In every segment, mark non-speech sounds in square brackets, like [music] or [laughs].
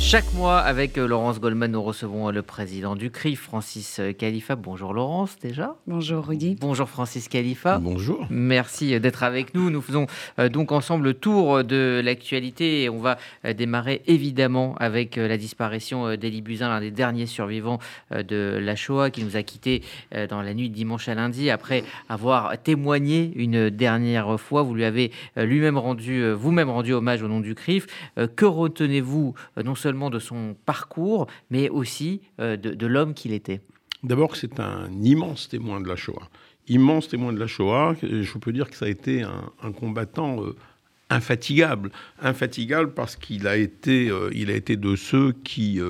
Chaque mois, avec euh, Laurence Goldman, nous recevons euh, le président du CRI, Francis euh, Khalifa. Bonjour Laurence, déjà. Bonjour Rudy. Bonjour Francis Khalifa. Bonjour. Merci d'être avec nous. Nous faisons donc ensemble le tour de l'actualité et on va démarrer évidemment avec la disparition d'Elie Buzyn, l'un des derniers survivants de la Shoah, qui nous a quittés dans la nuit de dimanche à lundi après avoir témoigné une dernière fois. Vous lui avez lui-même rendu, vous-même rendu hommage au nom du CRIF. Que retenez-vous non seulement de son parcours, mais aussi euh, de, l'homme qu'il était D'abord, c'est un immense témoin de la Shoah. Immense témoin de la Shoah. Je peux dire que ça a été un, combattant euh, infatigable. Infatigable parce qu'il a, été, euh, il a été de ceux qui,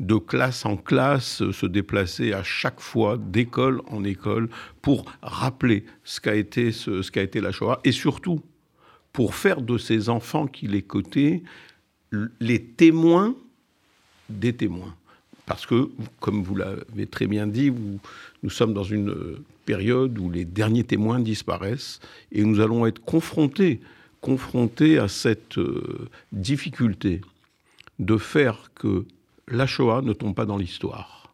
de classe en classe, se déplaçaient à chaque fois, d'école en école, pour rappeler ce qu'a été, ce, qu'a été la Shoah. Et surtout, pour faire de ces enfants qu'il écoutait les témoins des témoins. Parce que, comme vous l'avez très bien dit, nous sommes dans une période où les derniers témoins disparaissent et nous allons être confrontés, confrontés à cette euh, difficulté de faire que la Shoah ne tombe pas dans l'histoire.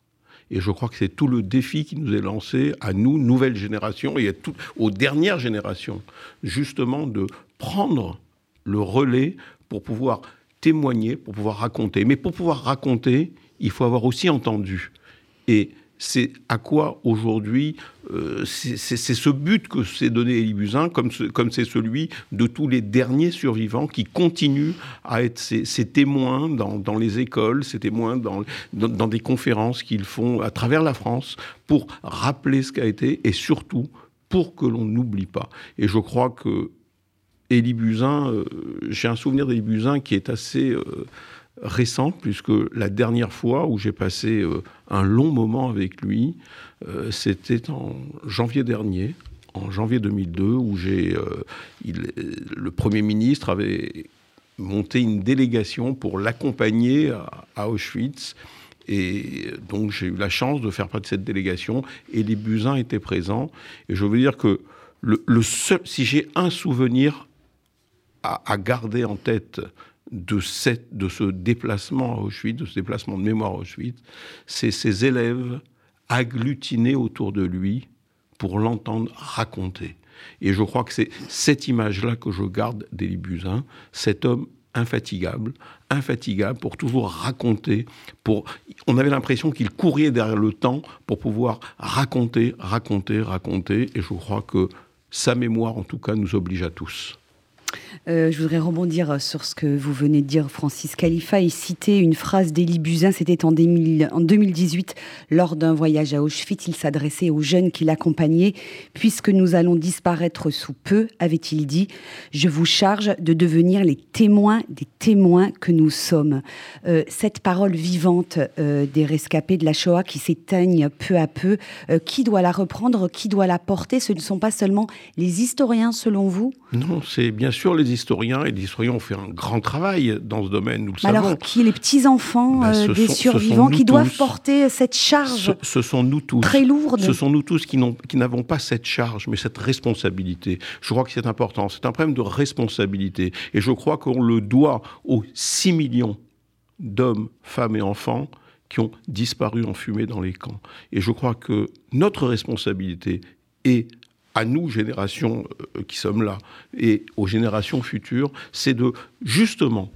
Et je crois que c'est tout le défi qui nous est lancé à nous, nouvelle génération, et aux dernières générations, justement de prendre le relais pour pouvoir témoigner, pour pouvoir raconter. Mais pour pouvoir raconter, il faut avoir aussi entendu. Et c'est à quoi aujourd'hui, euh, c'est ce but que s'est donné Élie Buzyn, comme c'est celui de tous les derniers survivants qui continuent à être ces, témoins dans, les écoles, ces témoins dans, dans des conférences qu'ils font à travers la France pour rappeler ce qu'a été et surtout pour que l'on n'oublie pas. Et je crois que Élie Buzyn, euh, j'ai un souvenir d'Élie Buzyn qui est assez euh, récent, puisque la dernière fois où j'ai passé euh, un long moment avec lui, c'était en janvier dernier, en janvier 2002, où j'ai, le Premier ministre avait monté une délégation pour l'accompagner à, Auschwitz. Et donc j'ai eu la chance de faire partie de cette délégation et les Buzyn étaient présents. Et je veux dire que le seul, si j'ai un souvenir à, garder en tête de, cette, de ce déplacement à Auschwitz, de ce déplacement de mémoire à Auschwitz, c'est ses élèves agglutinés autour de lui pour l'entendre raconter. Et je crois que c'est cette image-là que je garde d'Élie Buzyn, cet homme infatigable, infatigable pour toujours raconter. Pour, on avait l'impression qu'il courait derrière le temps pour pouvoir raconter, raconter, raconter. Et je crois que sa mémoire, en tout cas, nous oblige à tous. Euh, je voudrais rebondir sur ce que vous venez de dire, Francis Khalifa, et citer une phrase d'Élie Buzyn. C'était en, 2018, lors d'un voyage à Auschwitz. Il s'adressait aux jeunes qui l'accompagnaient. Puisque nous allons disparaître sous peu, avait-il dit, je vous charge de devenir les témoins des témoins que nous sommes. Euh, cette parole vivante euh, des rescapés de la Shoah qui s'éteignent peu à peu, qui doit la reprendre, qui doit la porter? Ce ne sont pas seulement les historiens, selon vous? Non, c'est bien sûr sûr les historiens, et les historiens ont fait un grand travail dans ce domaine, nous le savons. Alors, qui est les petits-enfants ben, euh, des survivants qui doivent porter cette charge ce, sont nous tous. Très lourde. Ce sont nous tous qui n'avons pas cette charge, mais cette responsabilité. Je crois que c'est important. C'est un problème de responsabilité. Et je crois qu'on le doit aux 6 millions d'hommes, femmes et enfants qui ont disparu en fumée dans les camps. Et je crois que notre responsabilité est à nous, générations euh, qui sommes là, et aux générations futures, c'est de justement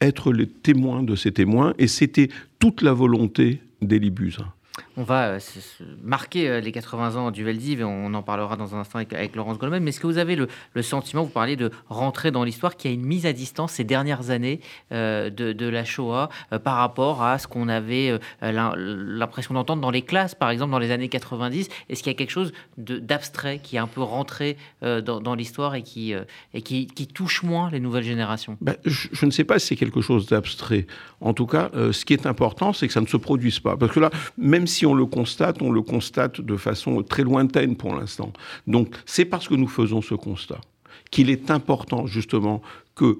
être les témoins de ces témoins, et c'était toute la volonté d'Élie Buzyn. On va euh, marquer euh, les 80 ans du Veldiv et on en parlera dans un instant avec, Laurence Goldman. Mais est-ce que vous avez le, sentiment, vous parliez de rentrer dans l'histoire, qu'il y a une mise à distance ces dernières années euh, de, la Shoah par rapport à ce qu'on avait l'impression d'entendre dans les classes, par exemple dans les années 90 Est-ce qu'il y a quelque chose d'abstrait qui est un peu rentré dans, l'histoire et, qui, et qui, touche moins les nouvelles générations? Ben, je, je, ne sais pas si c'est quelque chose d'abstrait. En tout cas, ce qui est important, c'est que ça ne se produise pas. Parce que là, même si on le constate, on le constate de façon très lointaine pour l'instant. Donc c'est parce que nous faisons ce constat qu'il est important justement que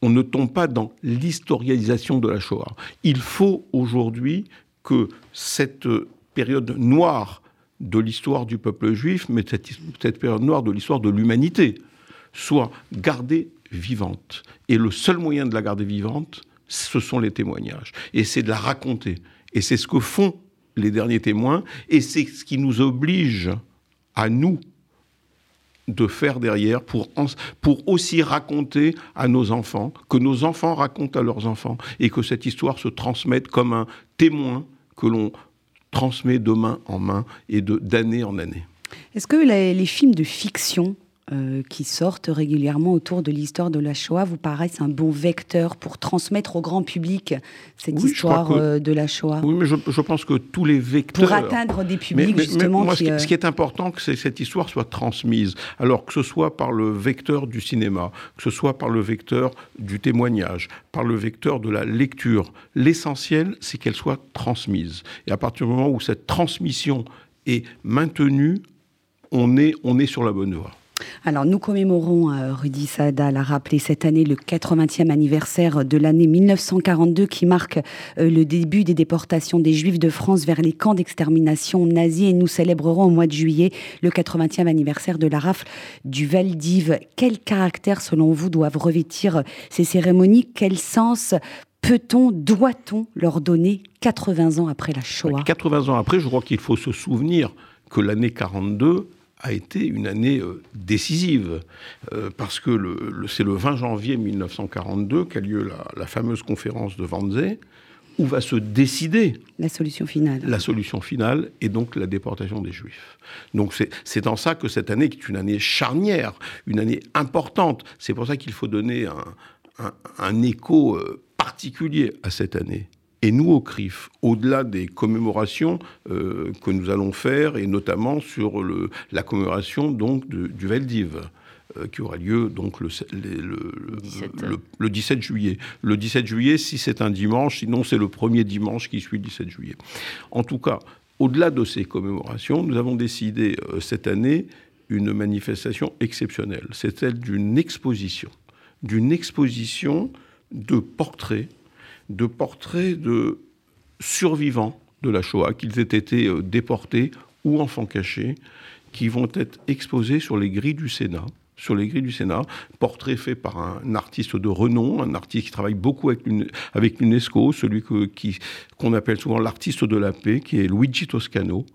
on ne tombe pas dans l'historialisation de la Shoah. Il faut aujourd'hui que cette période noire de l'histoire du peuple juif, mais cette, cette période noire de l'histoire de l'humanité, soit gardée vivante. Et le seul moyen de la garder vivante, ce sont les témoignages. Et c'est de la raconter. Et c'est ce que font les derniers témoins. Et c'est ce qui nous oblige à nous de faire derrière pour, pour aussi raconter à nos enfants, que nos enfants racontent à leurs enfants, et que cette histoire se transmette comme un témoin que l'on transmet de main en main et d'année en année. Est-ce que les films de fiction euh, qui sortent régulièrement autour de l'histoire de la Shoah vous paraissent un bon vecteur pour transmettre au grand public cette histoire euh, de la Shoah Oui, mais je, pense que tous les vecteurs... Pour atteindre des publics, justement... moi, ce, qui, est important, c'est que cette histoire soit transmise. Alors que ce soit par le vecteur du cinéma, que ce soit par le vecteur du témoignage, par le vecteur de la lecture. L'essentiel, c'est qu'elle soit transmise. Et à partir du moment où cette transmission est maintenue, on est, on est sur la bonne voie. Alors nous commémorons, euh, Rudy Saada l'a rappelé, cette année le 80e anniversaire de l'année 1942 qui marque euh, le début des déportations des Juifs de France vers les camps d'extermination nazis. Et nous célébrerons au mois de juillet le 80e anniversaire de la rafle du Val d'Ive. Quel caractère selon vous doivent revêtir ces cérémonies? Quel sens peut-on, doit-on leur donner 80 ans après la Shoah? 80 ans après, je crois qu'il faut se souvenir que l'année 42 a été une année euh, décisive, euh, parce que c'est le 20 janvier 1942 qu'a lieu la, fameuse conférence de Wannsee, où va se décider la solution finale. La solution finale et donc la déportation des Juifs. Donc c'est en ça que cette année est une année charnière, une année importante. C'est pour ça qu'il faut donner un écho euh, particulier à cette année. Et nous, au CRIF, au-delà des commémorations euh, que nous allons faire, et notamment sur le, la commémoration donc du Veldiv, euh, qui aura lieu donc le, le, 17. juillet. Le 17 juillet, si c'est un dimanche, sinon c'est le premier dimanche qui suit le 17 juillet. En tout cas, au-delà de ces commémorations, nous avons décidé euh, cette année une manifestation exceptionnelle. C'est celle d'une exposition, d'une exposition de portraits de portraits de survivants de la Shoah, qu'ils aient été euh, déportés ou enfants cachés, qui vont être exposés sur les grilles du Sénat sur les grilles du Sénat, portrait fait par un artiste de renom, un artiste qui travaille beaucoup avec, l'UNESCO, celui qu'on appelle souvent l'artiste de la paix, qui est Luigi Toscano,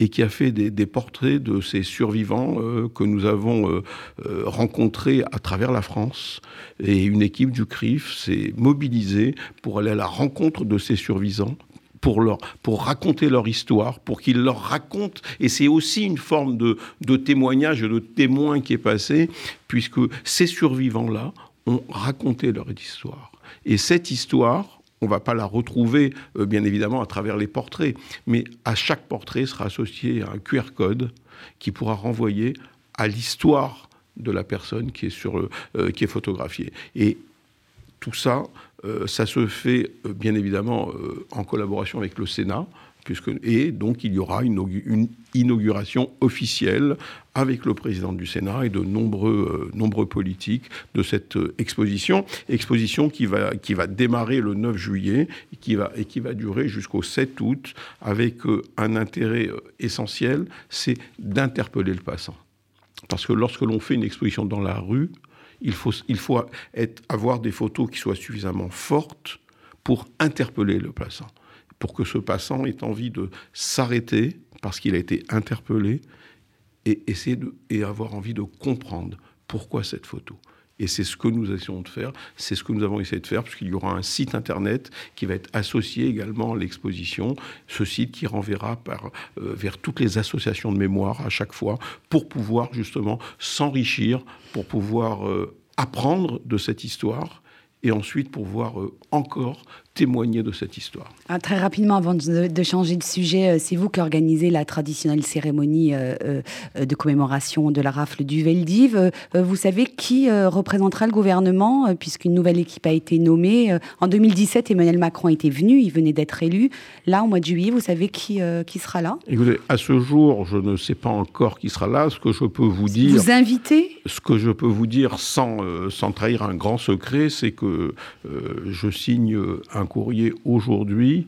et qui a fait des, portraits de ces survivants euh, que nous avons euh, euh, rencontrés à travers la France. Et une équipe du CRIF s'est mobilisée pour aller à la rencontre de ces survivants, pour, leur, pour raconter leur histoire, pour qu'ils leur racontent. Et c'est aussi une forme de, de témoignage, de témoin qui est passé, puisque ces survivants-là ont raconté leur histoire. Et cette histoire, on ne va pas la retrouver, euh, bien évidemment, à travers les portraits, mais à chaque portrait sera associé un QR code qui pourra renvoyer à l'histoire de la personne qui est, sur, euh, qui est photographiée. Et tout ça, euh, ça se fait bien évidemment en collaboration avec le Sénat, et donc il y aura une, inauguration officielle avec le président du Sénat et de nombreux, euh, politiques de cette euh, exposition. Exposition qui va, démarrer le 9 juillet et qui va, durer jusqu'au 7 août avec euh, un intérêt essentiel, c'est d'interpeller le passant. Parce que lorsque l'on fait une exposition dans la rue, il faut, il faut avoir des photos qui soient suffisamment fortes pour interpeller le passant pour que ce passant ait envie de s'arrêter parce qu'il a été interpellé et essayer de, et avoir envie de comprendre pourquoi cette photo. Et c'est ce que nous essayons de faire, c'est ce que nous avons essayé de faire, puisqu'il y aura un site internet qui va être associé également à l'exposition, ce site qui renverra euh, vers toutes les associations de mémoire à chaque fois, pour pouvoir justement s'enrichir, pour pouvoir euh, apprendre de cette histoire, et ensuite pour pouvoir euh, encore témoigner de cette histoire. Ah, très rapidement, avant de, changer de sujet, euh, c'est vous qui organisez la traditionnelle cérémonie euh, euh, de commémoration de la rafle du Veldiv. vous savez qui représentera le gouvernement, puisqu'une nouvelle équipe a été nommée. En 2017, Emmanuel Macron était venu, il venait d'être élu. Là, au mois de juillet, vous savez qui, qui sera là? Écoutez, à ce jour, je ne sais pas encore qui sera là. Ce que je peux vous dire... Vous invitez? Ce que je peux vous dire sans, sans trahir un grand secret, c'est que je signe un un courrier aujourd'hui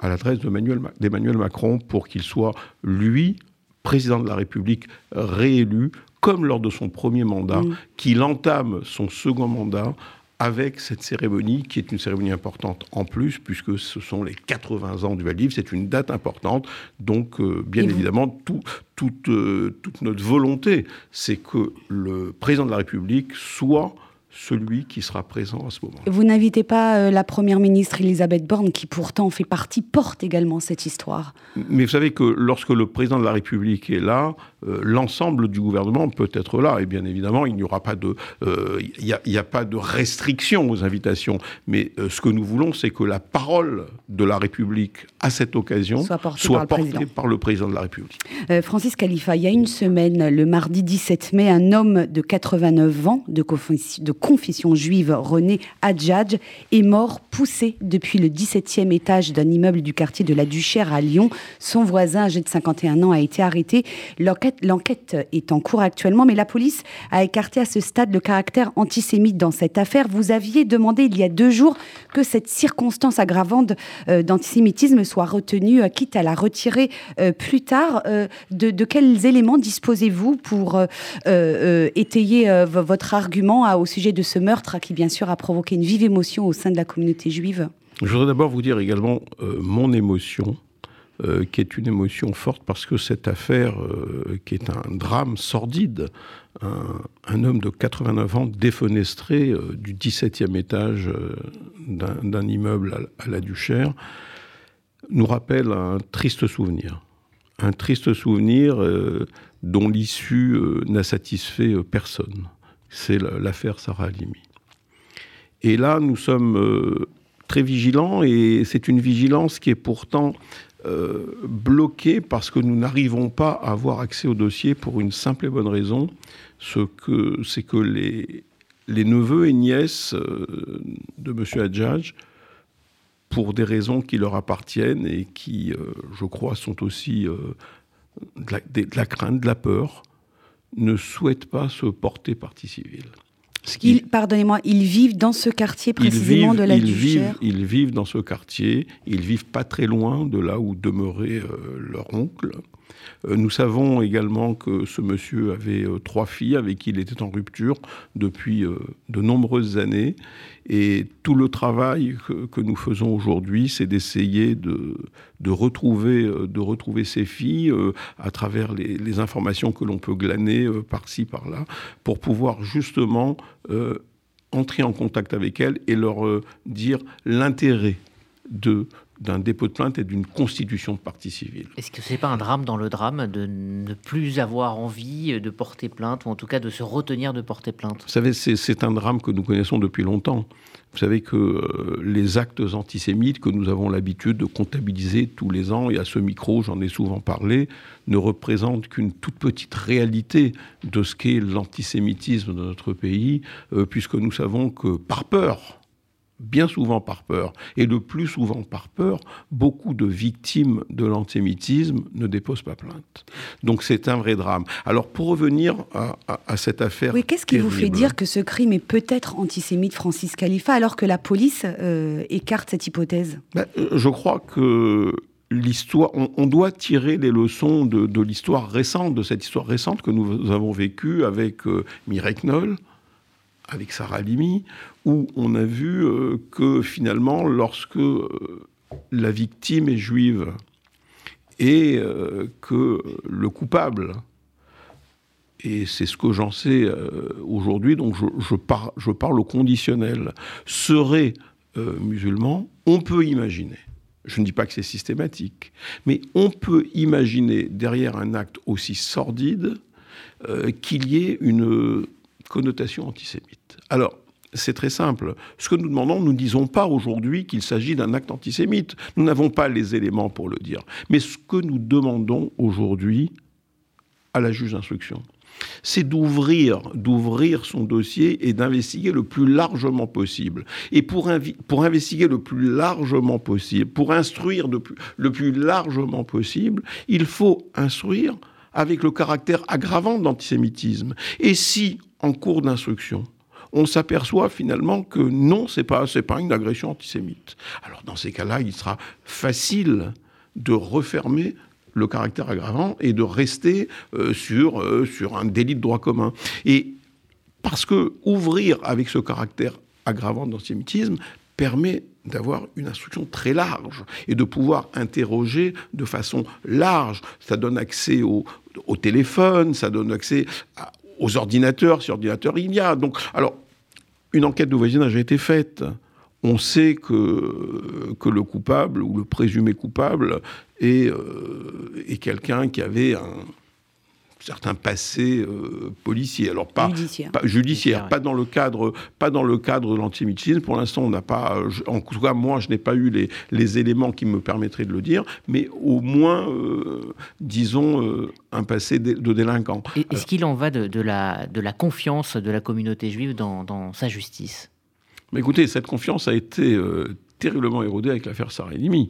à l'adresse d'Emmanuel Macron pour qu'il soit, lui, président de la République réélu, comme lors de son premier mandat, mm. qu'il entame son second mandat avec cette cérémonie qui est une cérémonie importante en plus, puisque ce sont les 80 ans du Val-d'Ivre, c'est une date importante. Donc, euh, bien évidemment, tout, toute, euh, toute notre volonté, c'est que le président de la République soit celui qui sera présent à ce moment. Vous n'invitez pas euh, la Première ministre Elisabeth Borne, qui pourtant fait partie, porte également cette histoire. Mais vous savez que lorsque le président de la République est là, euh, l'ensemble du gouvernement peut être là. Et bien évidemment, il n'y aura pas de, euh, il n'y a, pas de restriction aux invitations. Mais ce que nous voulons, c'est que la parole de la République à cette occasion soit portée, par, le président de la République. Francis Khalifa, il y a une semaine, le mardi 17 mai, un homme de 89 ans de, de confession juive René Adjadj est mort poussé depuis le 17e étage d'un immeuble du quartier de la Duchère à Lyon. Son voisin, âgé de 51 ans, a été arrêté. L'enquête est en cours actuellement, mais la police a écarté à ce stade le caractère antisémite dans cette affaire. Vous aviez demandé il y a deux jours que cette circonstance aggravante euh, d'antisémitisme soit retenue, euh, quitte à la retirer euh, plus tard. De, quels éléments disposez-vous pour étayer votre argument au sujet de ce meurtre qui, bien sûr, a provoqué une vive émotion au sein de la communauté juive? Je voudrais d'abord vous dire également mon émotion, euh, qui est une émotion forte parce que cette affaire, euh, qui est un drame sordide, un, homme de 89 ans défenestré du 17e étage d'un immeuble à, la Duchère, nous rappelle un triste souvenir. Un triste souvenir dont l'issue n'a satisfait personne c'est l'affaire Sarah Halimi. Et là, nous sommes euh, très vigilants et c'est une vigilance qui est pourtant euh, bloquée parce que nous n'arrivons pas à avoir accès au dossier pour une simple et bonne raison, c'est que, les, neveux et nièces euh, de M. Hadjadj, pour des raisons qui leur appartiennent et qui, je crois, sont aussi de la, crainte, de la peur, ne souhaitent pas se porter partie civile. Pardonnez-moi, ils vivent dans ce quartier précisément de la ils vivent, ils vivent dans ce quartier, ils vivent pas très loin de là où demeurait euh, leur oncle. Euh, nous savons également que ce monsieur avait euh, trois filles avec qui il était en rupture depuis de nombreuses années. Et tout le travail que, nous faisons aujourd'hui, c'est d'essayer de, retrouver, de retrouver ces filles à travers les, informations que l'on peut glaner par-ci, par-là, pour pouvoir justement entrer en contact avec elles et leur dire l'intérêt de d'un dépôt de plainte et d'une constitution de partie civile. Est-ce que ce n'est pas un drame dans le drame de ne plus avoir envie de porter plainte, ou en tout cas de se retenir de porter plainte? Vous savez, c'est un drame que nous connaissons depuis longtemps. Vous savez que euh, les actes antisémites que nous avons l'habitude de comptabiliser tous les ans, et à ce micro j'en ai souvent parlé, ne représentent qu'une toute petite réalité de ce qu'est l'antisémitisme de notre pays, euh, puisque nous savons que par peur, bien souvent par peur, et le plus souvent par peur, beaucoup de victimes de l'antisémitisme ne déposent pas plainte. Donc c'est un vrai drame. Alors pour revenir à, cette affaire... Oui, qu'est-ce qui vous fait dire que ce crime est peut-être antisémite, Francis Khalifa, alors que la police euh, écarte cette hypothèse? Ben, Je crois que l'histoire, on, doit tirer les leçons de, l'histoire récente, de cette histoire récente que nous avons vécue avec euh, Mireille Knoll, avec Sarah Limi, où on a vu euh, que finalement, lorsque euh, la victime est juive et euh, que le coupable, et c'est ce que j'en sais aujourd'hui, donc je, je, parle au conditionnel, serait musulman, on peut imaginer je ne dis pas que c'est systématique, mais on peut imaginer derrière un acte aussi sordide qu'il y ait une connotation antisémite. Alors, c'est très simple. Ce que nous demandons, nous ne disons pas aujourd'hui qu'il s'agit d'un acte antisémite. Nous n'avons pas les éléments pour le dire. Mais ce que nous demandons aujourd'hui à la juge d'instruction, c'est d'ouvrir, d'ouvrir son dossier et d'investiguer le plus largement possible. Et pour, investiguer le plus largement possible, pour instruire le plus largement possible, il faut instruire avec le caractère aggravant de l'antisémitisme. Et si, en cours d'instruction, on s'aperçoit finalement que non, c'est pas, pas une agression antisémite. Alors dans ces cas-là, il sera facile de refermer le caractère aggravant et de rester euh, sur, euh, sur un délit de droit commun. Et parce que ouvrir avec ce caractère aggravante d'antisémitisme permet d'avoir une instruction très large et de pouvoir interroger de façon large. Ça donne accès au, téléphone, ça donne accès aux ordinateurs, si ordinateurs il y a. Donc, alors, une enquête de voisinage a été faite. On sait que, que le coupable ou le présumé coupable est, euh, est quelqu'un qui avait un, certains passés euh, policiers. Alors pas judiciaire, pas, judiciaire, pas dans le cadre, pas dans le cadre de l'antisémitisme. Pour l'instant, on n'a pas, en tout cas moi, je n'ai pas eu les, les, éléments qui me permettraient de le dire, mais au moins, euh, disons, euh, un passé de, délinquant. Est-ce qu'il en va de, de, la, de la confiance de la communauté juive dans, dans sa justice? Mais écoutez, cette confiance a été terriblement érodée avec l'affaire Sarah-Elimi.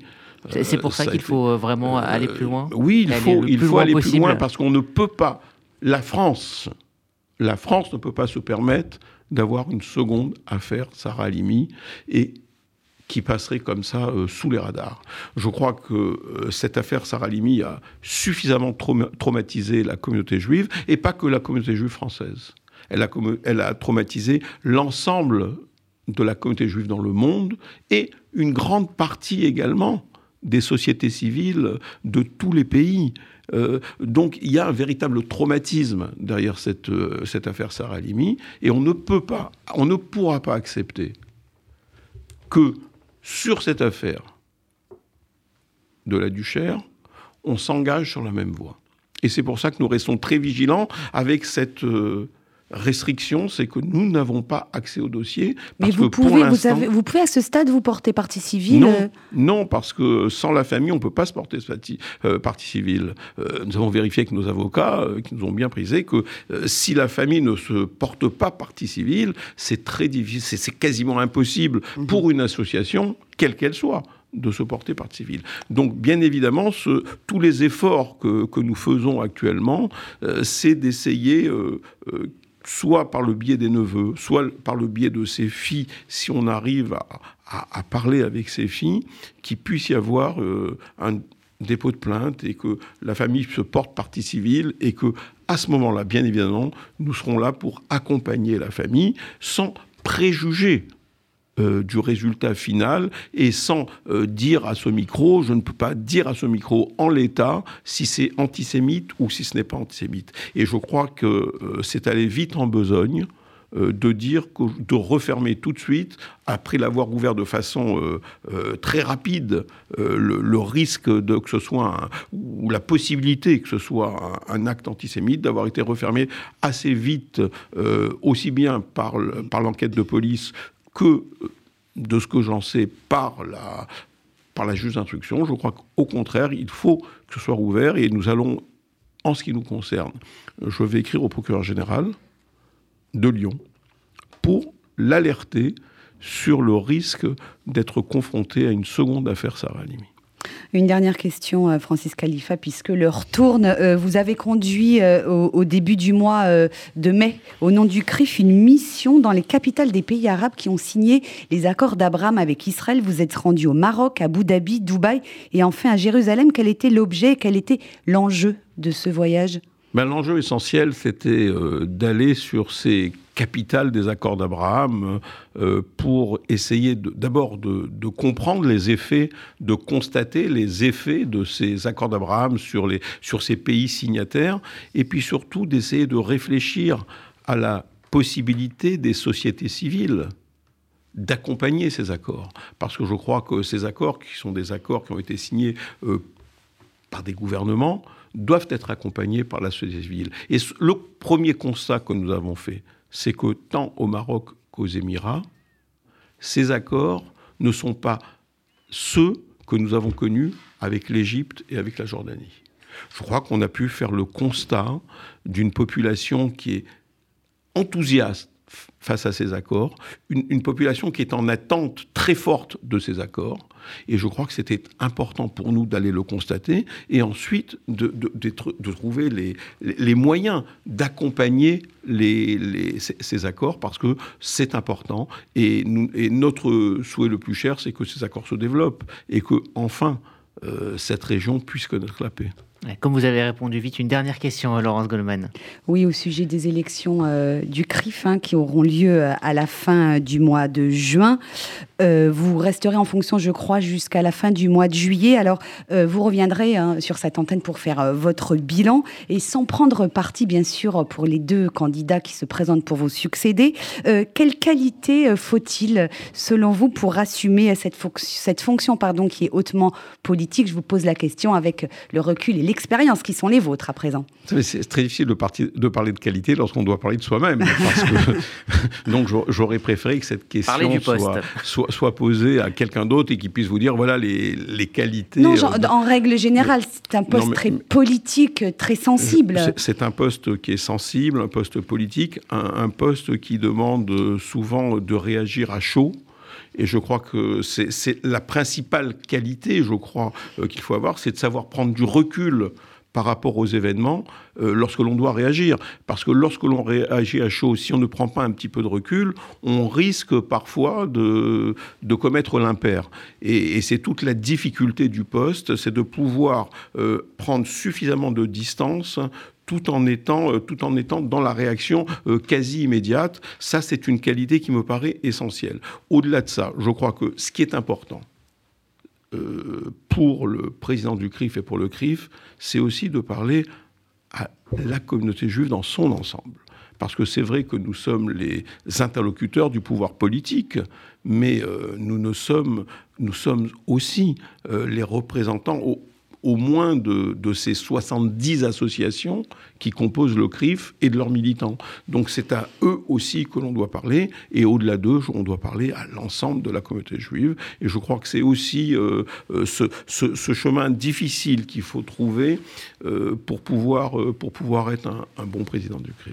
C'est pour ça, qu'il faut euh, vraiment euh, aller plus loin Oui, il faut, il faut aller plus loin parce qu'on ne peut pas. La France, la France ne peut pas se permettre d'avoir une seconde affaire Sarah Halimi et qui passerait comme ça euh, sous les radars. Je crois que cette affaire Sarah Halimi a suffisamment traumatisé la communauté juive et pas que la communauté juive française. Elle a, elle a traumatisé l'ensemble de la communauté juive dans le monde et une grande partie également des sociétés civiles de tous les pays. Euh, donc il y a un véritable traumatisme derrière cette, euh, affaire Sarah Limi, et on ne peut pas, on ne pourra pas accepter que sur cette affaire de la Duchère, on s'engage sur la même voie. Et c'est pour ça que nous restons très vigilants avec cette... Euh, restriction, c'est que nous n'avons pas accès au dossier. Mais vous, pouvez, vous, avez, vous, pouvez à ce stade vous porter partie civile Non, euh non parce que sans la famille, on ne peut pas se porter partie, euh, partie civile. Euh, nous avons vérifié avec nos avocats, qui nous ont bien prisé, que si la famille ne se porte pas partie civile, c'est très difficile, c'est quasiment impossible mhm. pour une association, quelle qu'elle soit de se porter partie civile. Donc, bien évidemment, ce, tous les efforts que, que, nous faisons actuellement, c'est d'essayer soit par le biais des neveux, soit par le biais de ses filles, si on arrive à, parler avec ses filles, qu'il puisse y avoir euh, un dépôt de plainte et que la famille se porte partie civile et que à ce moment-là, bien évidemment, nous serons là pour accompagner la famille sans préjuger euh, du résultat final et sans euh, dire à ce micro, je ne peux pas dire à ce micro en l'état si c'est antisémite ou si ce n'est pas antisémite. Et je crois que euh, c'est aller vite en besogne de dire de refermer tout de suite, après l'avoir ouvert de façon très rapide, le, risque que ce soit ou la possibilité que ce soit un, acte antisémite, d'avoir été refermé assez vite, aussi bien par l'enquête de police que de ce que j'en sais par la, par la juge d'instruction. Je crois qu'au contraire, il faut que ce soit ouvert et nous allons, en ce qui nous concerne, je vais écrire au procureur général de Lyon pour l'alerter sur le risque d'être confronté à une seconde affaire Sarah Halimi. Une dernière question, euh, Francis Khalifa, puisque l'heure tourne. Euh, vous avez conduit euh, au, début du mois de mai, au nom du CRIF, une mission dans les capitales des pays arabes qui ont signé les accords d'Abraham avec Israël. Vous êtes rendu au Maroc, à Abu Dhabi, Dubaï et enfin à Jérusalem. Quel était l'objet, quel était l'enjeu de ce voyage? Ben, L'enjeu essentiel, c'était d'aller sur ces capitale des accords d'Abraham euh, pour essayer d'abord de, comprendre les effets, de constater les effets de ces accords d'Abraham sur, sur ces pays signataires, et puis surtout d'essayer de réfléchir à la possibilité des sociétés civiles d'accompagner ces accords. Parce que je crois que ces accords, qui sont des accords qui ont été signés euh, par des gouvernements, doivent être accompagnés par la société civile. Et le premier constat que nous avons fait, c'est que tant au Maroc qu'aux Émirats, ces accords ne sont pas ceux que nous avons connus avec l'Égypte et avec la Jordanie. Je crois qu'on a pu faire le constat d'une population qui est enthousiaste face à ces accords, une, population qui est en attente très forte de ces accords. Et je crois que c'était important pour nous d'aller le constater et ensuite de, trouver les, moyens d'accompagner ces, accords parce que c'est important. Et, notre souhait le plus cher, c'est que ces accords se développent et que, enfin, euh, cette région puisse connaître la paix. Comme vous avez répondu vite, une dernière question, Laurence Goldman. Oui, au sujet des élections euh, du CRIF hein, qui auront lieu euh, à la fin du mois de juin. Euh, vous resterez en fonction, je crois, jusqu'à la fin du mois de juillet. Alors, vous reviendrez hein, sur cette antenne pour faire votre bilan et sans prendre parti, bien sûr, pour les deux candidats qui se présentent pour vous succéder. quelle qualité faut-il, selon vous, pour assumer cette, cette fonction pardon, qui est hautement politique? Je vous pose la question avec le recul et expériences qui sont les vôtres à présent. C'est très difficile de, de, parler de qualité lorsqu'on doit parler de soi-même. [laughs] donc j'aurais préféré que cette question soit, soit, posée à quelqu'un d'autre et qui puisse vous dire voilà les, les qualités. Non, euh, en règle générale, c'est un poste très politique, très sensible. C'est un poste qui est sensible, un poste politique, un, un poste qui demande souvent de réagir à chaud. Et je crois que c'est la principale qualité, je crois, euh, qu'il faut avoir, c'est de savoir prendre du recul par rapport aux événements euh, lorsque l'on doit réagir. Parce que lorsque l'on réagit à chaud, si on ne prend pas un petit peu de recul, on risque parfois de, commettre l'impair. Et, c'est toute la difficulté du poste, c'est de pouvoir euh, prendre suffisamment de distance tout en étant, euh, tout en étant dans la réaction euh, quasi immédiate. Ça, c'est une qualité qui me paraît essentielle. Au-delà de ça, je crois que ce qui est important euh, pour le président du CRIF et pour le CRIF, c'est aussi de parler à la communauté juive dans son ensemble. Parce que c'est vrai que nous sommes les interlocuteurs du pouvoir politique, mais nous, sommes, nous sommes aussi les représentants, au, au moins de, ces 70 associations qui composent le CRIF et de leurs militants. Donc c'est à eux aussi que l'on doit parler, et au-delà d'eux, on doit parler à l'ensemble de la communauté juive. Et je crois que c'est aussi euh, euh, ce, chemin difficile qu'il faut trouver euh, pour, pouvoir, pour pouvoir être un, un bon président du CRIF.